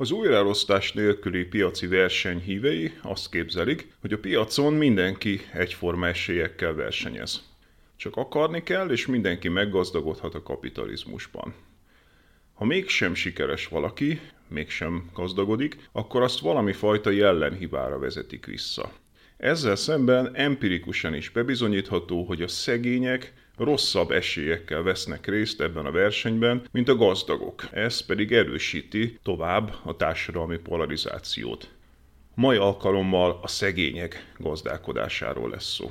Az újraelosztás nélküli piaci verseny hívei azt képzelik, hogy a piacon mindenki egyforma esélyekkel versenyez. Csak akarni kell, és mindenki meggazdagodhat a kapitalizmusban. Ha mégsem sikeres valaki, mégsem gazdagodik, akkor azt valami fajta jellemhibára vezetik vissza. Ezzel szemben empirikusan is bebizonyítható, hogy a szegények rosszabb esélyekkel vesznek részt ebben a versenyben, mint a gazdagok. Ez pedig erősíti tovább a társadalmi polarizációt. Mai alkalommal a szegények gazdálkodásáról lesz szó.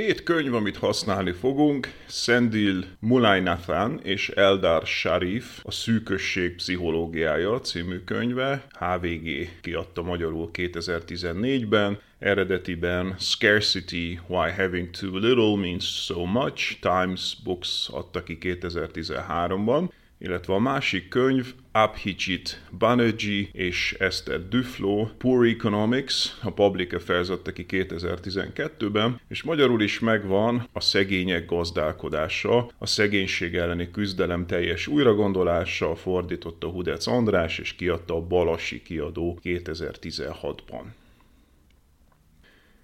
Két könyv, amit használni fogunk, Sendil Mulainathan és Eldar Sharif, a szűkösség pszichológiája című könyve, HVG kiadta magyarul 2014-ben, eredetiben Scarcity, Why Having Too Little Means So Much, Times Books adta ki 2013-ban, illetve a másik könyv Abhijit Banerjee és Esther Duflo Poor Economics, a Public Affairs adta ki 2012-ben, és magyarul is megvan a szegények gazdálkodása, a szegénység elleni küzdelem teljes újragondolása, fordította Hudec András, és kiadta a Balasi kiadó 2016-ban.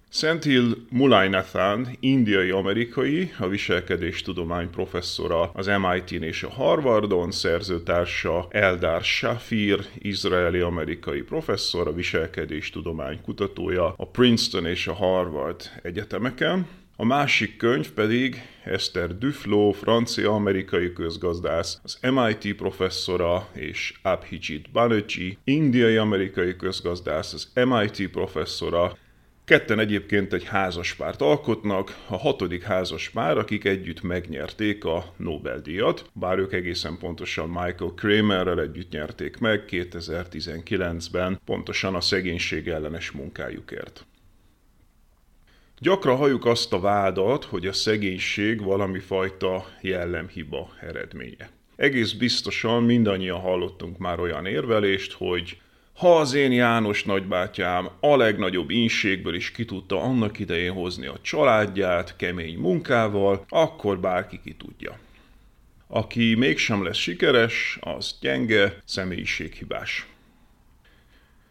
Senthil Mulainathan, indiai-amerikai, a viselkedéstudomány professzora az MIT-n és a Harvardon, szerzőtársa Eldar Shafir, izraeli-amerikai professzor, a viselkedéstudomány kutatója a Princeton és a Harvard egyetemeken. A másik könyv pedig Esther Duflo, francia-amerikai közgazdász, az MIT professzora és Abhijit Banerjee, indiai-amerikai közgazdász, az MIT professzora, Ketten egyébként egy házaspárt alkotnak, a hatodik házaspár, akik együtt megnyerték a Nobel-díjat, bár ők egészen pontosan Michael Kramerrel együtt nyerték meg 2019-ben, pontosan a szegénység ellenes munkájukért. Gyakran halljuk azt a vádat, hogy a szegénység valami fajta jellemhiba eredménye. Egész biztosan mindannyian hallottunk már olyan érvelést, hogy ha az én János nagybátyám a legnagyobb inségből is ki tudta annak idején hozni a családját kemény munkával, akkor bárki ki tudja. Aki mégsem lesz sikeres, az gyenge, személyiséghibás.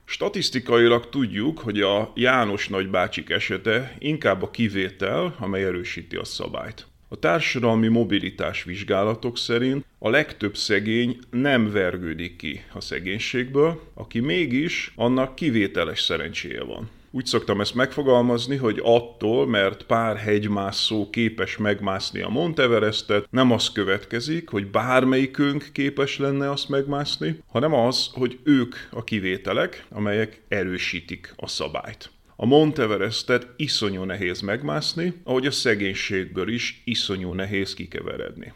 Statisztikailag tudjuk, hogy a János nagybácsik esete inkább a kivétel, amely erősíti a szabályt. A társadalmi mobilitás vizsgálatok szerint a legtöbb szegény nem vergődik ki a szegénységből, aki mégis, annak kivételes szerencséje van. Úgy szoktam ezt megfogalmazni, hogy attól, mert pár hegymászó képes megmászni a Monteverestet, nem az következik, hogy bármelyikünk képes lenne azt megmászni, hanem az, hogy ők a kivételek, amelyek erősítik a szabályt. A Monteverestet iszonyú nehéz megmászni, ahogy a szegénységből is iszonyú nehéz kikeveredni.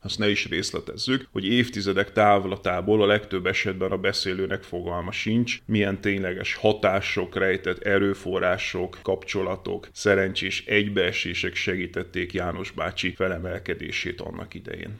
Azt ne is részletezzük, hogy évtizedek távlatából a legtöbb esetben a beszélőnek fogalma sincs, milyen tényleges hatások, rejtett erőforrások, kapcsolatok, szerencsés egybeesések segítették János bácsi felemelkedését annak idején.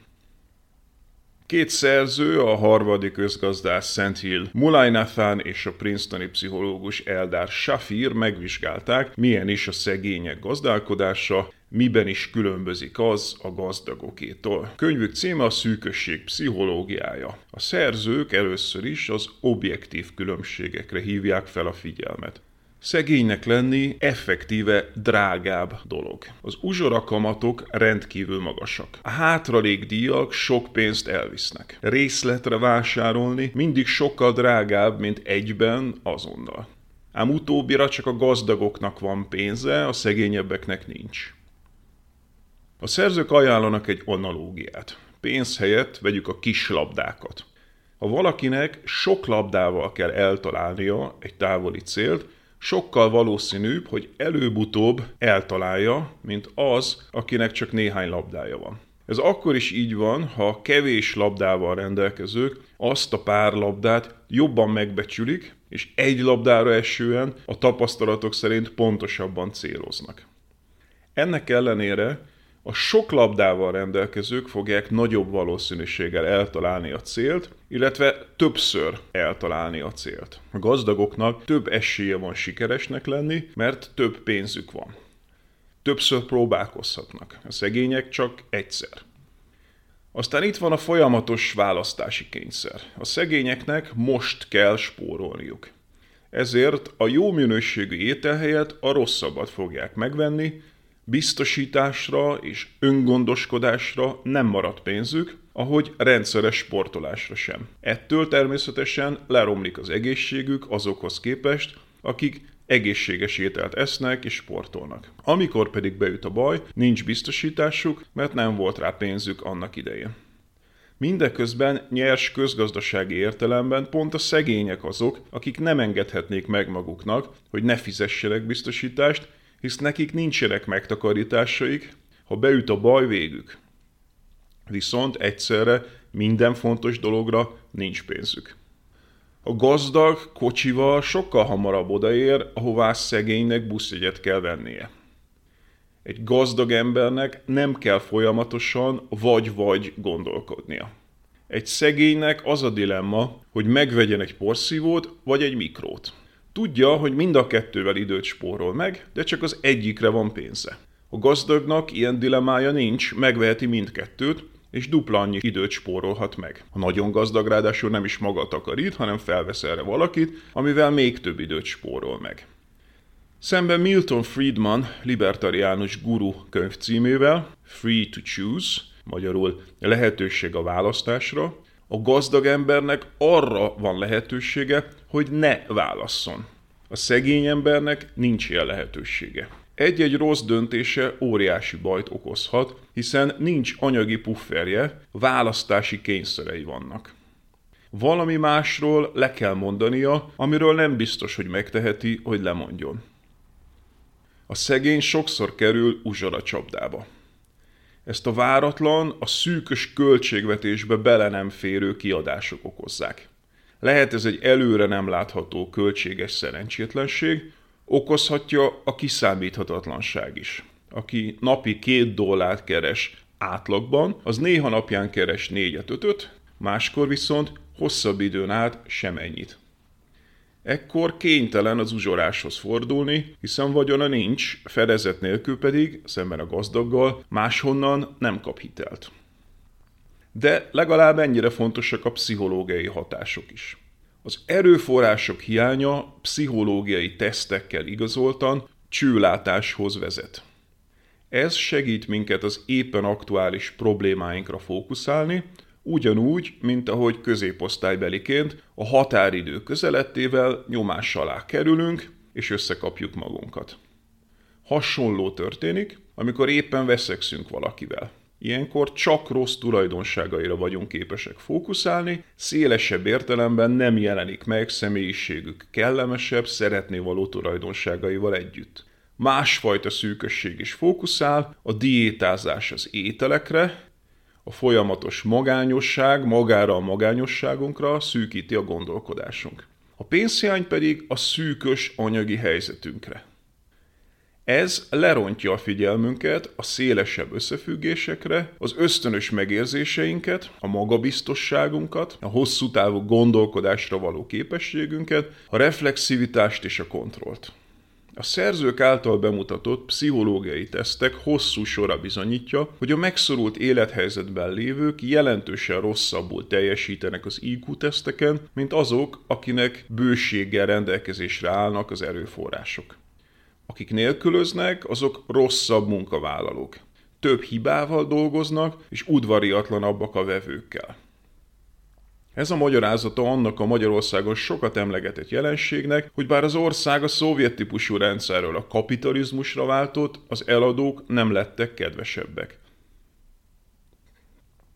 Két szerző, a harmadik közgazdász Szent Hill Mulay Nathan és a Princetoni pszichológus Eldar Shafir megvizsgálták, milyen is a szegények gazdálkodása, miben is különbözik az a gazdagokétól. Könyvük címe a szűkösség pszichológiája. A szerzők először is az objektív különbségekre hívják fel a figyelmet. Szegénynek lenni effektíve drágább dolog. Az uzsora kamatok rendkívül magasak. A hátralék díjak sok pénzt elvisznek. Részletre vásárolni mindig sokkal drágább, mint egyben azonnal. Ám utóbbira csak a gazdagoknak van pénze, a szegényebbeknek nincs. A szerzők ajánlanak egy analógiát. Pénz helyett vegyük a kis labdákat. Ha valakinek sok labdával kell eltalálnia egy távoli célt, sokkal valószínűbb, hogy előbb-utóbb eltalálja, mint az, akinek csak néhány labdája van. Ez akkor is így van, ha kevés labdával rendelkezők azt a pár labdát jobban megbecsülik, és egy labdára esően a tapasztalatok szerint pontosabban céloznak. Ennek ellenére a sok labdával rendelkezők fogják nagyobb valószínűséggel eltalálni a célt, illetve többször eltalálni a célt. A gazdagoknak több esélye van sikeresnek lenni, mert több pénzük van. Többször próbálkozhatnak, a szegények csak egyszer. Aztán itt van a folyamatos választási kényszer. A szegényeknek most kell spórolniuk. Ezért a jó minőségű étel helyett a rosszabbat fogják megvenni, biztosításra és öngondoskodásra nem maradt pénzük, ahogy rendszeres sportolásra sem. Ettől természetesen leromlik az egészségük azokhoz képest, akik egészséges ételt esznek és sportolnak. Amikor pedig beüt a baj, nincs biztosításuk, mert nem volt rá pénzük annak idején. Mindeközben nyers közgazdasági értelemben pont a szegények azok, akik nem engedhetnék meg maguknak, hogy ne fizessenek biztosítást, hisz nekik nincsenek megtakarításaik, ha beüt a baj végük. Viszont egyszerre minden fontos dologra nincs pénzük. A gazdag kocsival sokkal hamarabb odaér, ahová szegénynek buszjegyet kell vennie. Egy gazdag embernek nem kell folyamatosan vagy-vagy gondolkodnia. Egy szegénynek az a dilemma, hogy megvegyen egy porszívót vagy egy mikrót. Tudja, hogy mind a kettővel időt spórol meg, de csak az egyikre van pénze. A gazdagnak ilyen dilemája nincs, megveheti mindkettőt, és dupla annyi időt spórolhat meg. A nagyon gazdag ráadásul nem is maga takarít, hanem felvesz erre valakit, amivel még több időt spórol meg. Szemben Milton Friedman libertariánus guru könyv címével, Free to Choose, magyarul lehetőség a választásra, a gazdag embernek arra van lehetősége, hogy ne válasszon. A szegény embernek nincs ilyen lehetősége. Egy-egy rossz döntése óriási bajt okozhat, hiszen nincs anyagi pufferje, választási kényszerei vannak. Valami másról le kell mondania, amiről nem biztos, hogy megteheti, hogy lemondjon. A szegény sokszor kerül uzsora csapdába. Ezt a váratlan, a szűkös költségvetésbe bele nem férő kiadások okozzák. Lehet ez egy előre nem látható költséges szerencsétlenség, okozhatja a kiszámíthatatlanság is. Aki napi két dollárt keres átlagban, az néha napján keres négyet, ötöt, máskor viszont hosszabb időn át sem ennyit. Ekkor kénytelen az uzsoráshoz fordulni, hiszen vagyona nincs, fedezet nélkül pedig, szemben a gazdaggal, máshonnan nem kap hitelt. De legalább ennyire fontosak a pszichológiai hatások is. Az erőforrások hiánya pszichológiai tesztekkel igazoltan csőlátáshoz vezet. Ez segít minket az éppen aktuális problémáinkra fókuszálni, ugyanúgy, mint ahogy középosztálybeliként a határidő közelettével nyomás alá kerülünk, és összekapjuk magunkat. Hasonló történik, amikor éppen veszekszünk valakivel. Ilyenkor csak rossz tulajdonságaira vagyunk képesek fókuszálni, szélesebb értelemben nem jelenik meg személyiségük kellemesebb, szeretné való tulajdonságaival együtt. Másfajta szűkösség is fókuszál, a diétázás az ételekre, a folyamatos magányosság magára a magányosságunkra szűkíti a gondolkodásunk. A pénzhiány pedig a szűkös anyagi helyzetünkre. Ez lerontja a figyelmünket a szélesebb összefüggésekre, az ösztönös megérzéseinket, a magabiztosságunkat, a hosszú távú gondolkodásra való képességünket, a reflexivitást és a kontrollt. A szerzők által bemutatott pszichológiai tesztek hosszú sora bizonyítja, hogy a megszorult élethelyzetben lévők jelentősen rosszabbul teljesítenek az IQ-teszteken, mint azok, akinek bőséggel rendelkezésre állnak az erőforrások. Akik nélkülöznek, azok rosszabb munkavállalók. Több hibával dolgoznak, és udvariatlanabbak a vevőkkel. Ez a magyarázata annak a Magyarországon sokat emlegetett jelenségnek, hogy bár az ország a szovjet típusú rendszerről a kapitalizmusra váltott, az eladók nem lettek kedvesebbek.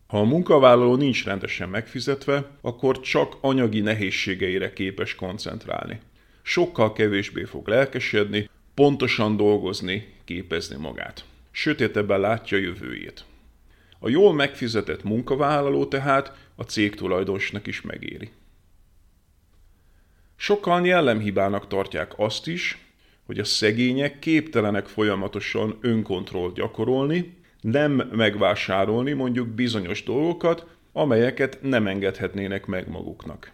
Ha a munkavállaló nincs rendesen megfizetve, akkor csak anyagi nehézségeire képes koncentrálni. Sokkal kevésbé fog lelkesedni, pontosan dolgozni, képezni magát. Sötétebben látja jövőjét. A jól megfizetett munkavállaló tehát a cég tulajdonosnak is megéri. Sokan jellemhibának tartják azt is, hogy a szegények képtelenek folyamatosan önkontrollt gyakorolni, nem megvásárolni mondjuk bizonyos dolgokat, amelyeket nem engedhetnének meg maguknak.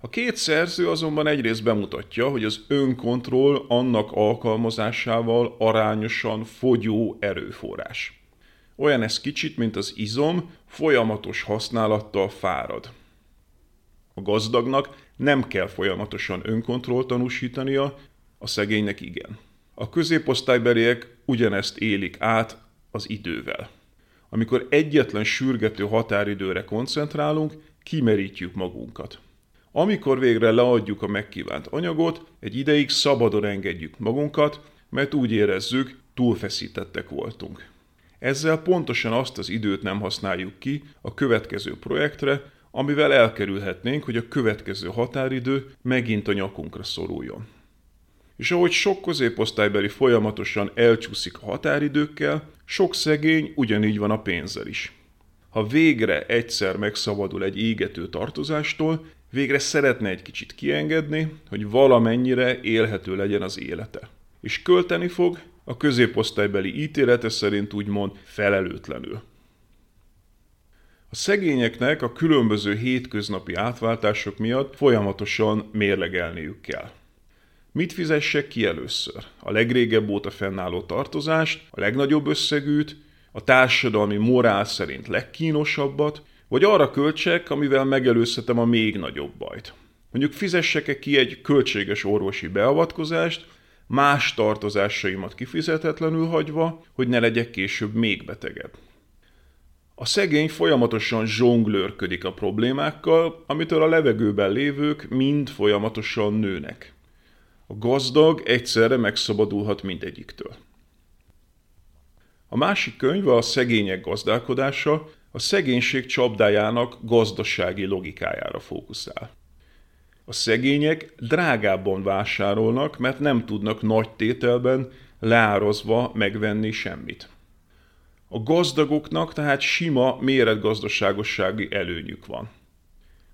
A két szerző azonban egyrészt bemutatja, hogy az önkontroll annak alkalmazásával arányosan fogyó erőforrás. Olyan ez kicsit, mint az izom, folyamatos használattal fárad. A gazdagnak nem kell folyamatosan önkontrollt tanúsítania, a szegénynek igen. A középosztálybeliek ugyanezt élik át az idővel. Amikor egyetlen sürgető határidőre koncentrálunk, kimerítjük magunkat. Amikor végre leadjuk a megkívánt anyagot, egy ideig szabadon engedjük magunkat, mert úgy érezzük, túlfeszítettek voltunk. Ezzel pontosan azt az időt nem használjuk ki a következő projektre, amivel elkerülhetnénk, hogy a következő határidő megint a nyakunkra szoruljon. És ahogy sok középosztálybeli folyamatosan elcsúszik a határidőkkel, sok szegény ugyanígy van a pénzzel is. Ha végre egyszer megszabadul egy égető tartozástól, végre szeretne egy kicsit kiengedni, hogy valamennyire élhető legyen az élete. És költeni fog, a középosztálybeli ítélete szerint úgymond felelőtlenül. A szegényeknek a különböző hétköznapi átváltások miatt folyamatosan mérlegelniük kell. Mit fizessek ki először? A legrégebb óta fennálló tartozást, a legnagyobb összegűt, a társadalmi morál szerint legkínosabbat, vagy arra költsek, amivel megelőzhetem a még nagyobb bajt. Mondjuk fizessek-e ki egy költséges orvosi beavatkozást, más tartozásaimat kifizetetlenül hagyva, hogy ne legyek később még betegebb. A szegény folyamatosan zsonglőrködik a problémákkal, amitől a levegőben lévők mind folyamatosan nőnek. A gazdag egyszerre megszabadulhat mindegyiktől. A másik könyv a szegények gazdálkodása a szegénység csapdájának gazdasági logikájára fókuszál. A szegények drágábban vásárolnak, mert nem tudnak nagy tételben leározva megvenni semmit. A gazdagoknak tehát sima méretgazdaságossági előnyük van.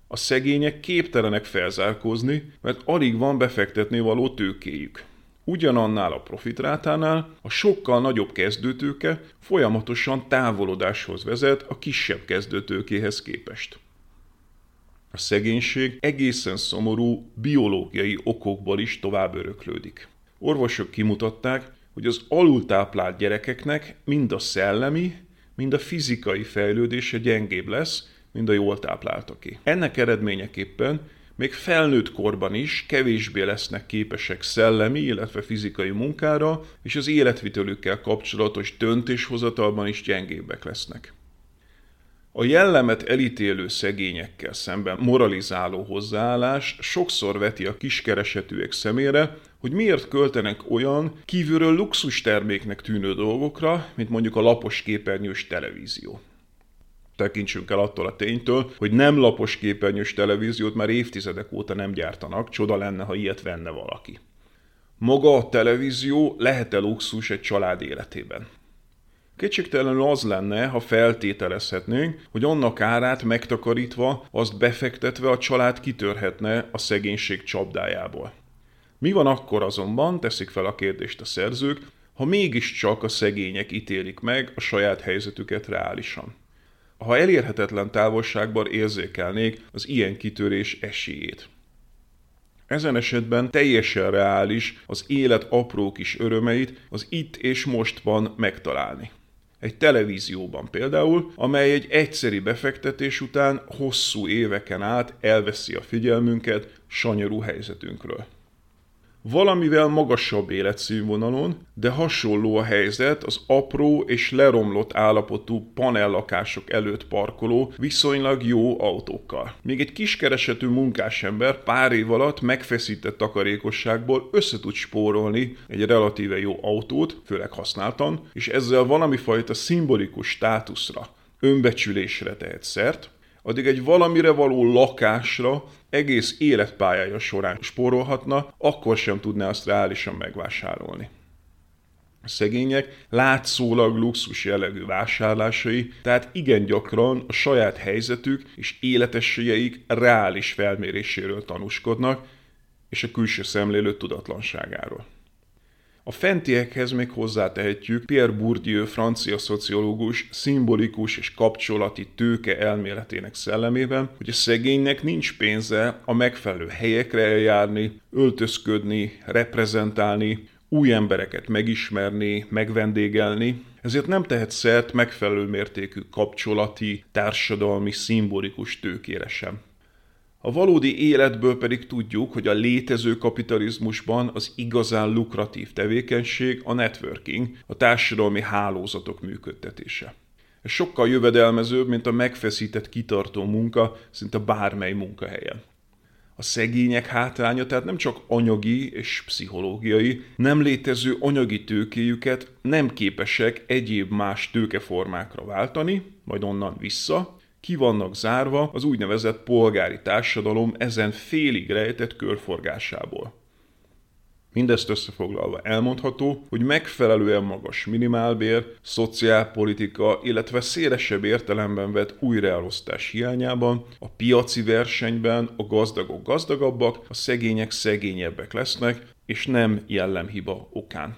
A szegények képtelenek felzárkózni, mert alig van befektetni való tőkéjük. Ugyanannál a profitrátánál a sokkal nagyobb kezdőtőke folyamatosan távolodáshoz vezet a kisebb kezdőtőkéhez képest. A szegénység egészen szomorú biológiai okokból is tovább öröklődik. Orvosok kimutatták, hogy az alultáplált gyerekeknek mind a szellemi, mind a fizikai fejlődése gyengébb lesz, mint a jól tápláltaké. Ennek eredményeképpen még felnőtt korban is kevésbé lesznek képesek szellemi, illetve fizikai munkára, és az életvitelükkel kapcsolatos döntéshozatalban is gyengébbek lesznek. A jellemet elítélő szegényekkel szemben moralizáló hozzáállás sokszor veti a kiskeresetűek szemére, hogy miért költenek olyan kívülről luxus terméknek tűnő dolgokra, mint mondjuk a lapos képernyős televízió. Tekintsünk el attól a ténytől, hogy nem lapos képernyős televíziót már évtizedek óta nem gyártanak, csoda lenne, ha ilyet venne valaki. Maga a televízió lehet-e luxus egy család életében? Kétségtelenül az lenne, ha feltételezhetnénk, hogy annak árát megtakarítva, azt befektetve a család kitörhetne a szegénység csapdájából. Mi van akkor azonban, teszik fel a kérdést a szerzők, ha mégiscsak a szegények ítélik meg a saját helyzetüket reálisan? Ha elérhetetlen távolságban érzékelnék az ilyen kitörés esélyét. Ezen esetben teljesen reális az élet apró kis örömeit az itt és mostban megtalálni. Egy televízióban például, amely egy egyszeri befektetés után hosszú éveken át elveszi a figyelmünket sanyarú helyzetünkről valamivel magasabb életszínvonalon, de hasonló a helyzet az apró és leromlott állapotú panellakások előtt parkoló, viszonylag jó autókkal. Még egy kiskeresetű munkásember pár év alatt megfeszített takarékosságból össze spórolni egy relatíve jó autót, főleg használtan, és ezzel valami fajta szimbolikus státuszra, önbecsülésre tehet szert, addig egy valamire való lakásra egész életpályája során spórolhatna, akkor sem tudná azt reálisan megvásárolni. A szegények látszólag luxus jellegű vásárlásai, tehát igen gyakran a saját helyzetük és életességeik reális felméréséről tanúskodnak, és a külső szemlélő tudatlanságáról. A fentiekhez még hozzátehetjük Pierre Bourdieu francia szociológus szimbolikus és kapcsolati tőke elméletének szellemében, hogy a szegénynek nincs pénze a megfelelő helyekre eljárni, öltözködni, reprezentálni, új embereket megismerni, megvendégelni, ezért nem tehet szert megfelelő mértékű kapcsolati, társadalmi, szimbolikus tőkére sem. A valódi életből pedig tudjuk, hogy a létező kapitalizmusban az igazán lukratív tevékenység a networking, a társadalmi hálózatok működtetése. Ez sokkal jövedelmezőbb, mint a megfeszített kitartó munka szinte bármely munkahelyen. A szegények hátránya tehát nem csak anyagi és pszichológiai, nem létező anyagi tőkéjüket nem képesek egyéb más tőkeformákra váltani, majd onnan vissza, ki vannak zárva az úgynevezett polgári társadalom ezen félig rejtett körforgásából. Mindezt összefoglalva elmondható, hogy megfelelően magas minimálbér, szociálpolitika, illetve szélesebb értelemben vett újraelosztás hiányában a piaci versenyben a gazdagok gazdagabbak, a szegények szegényebbek lesznek, és nem jellemhiba okán.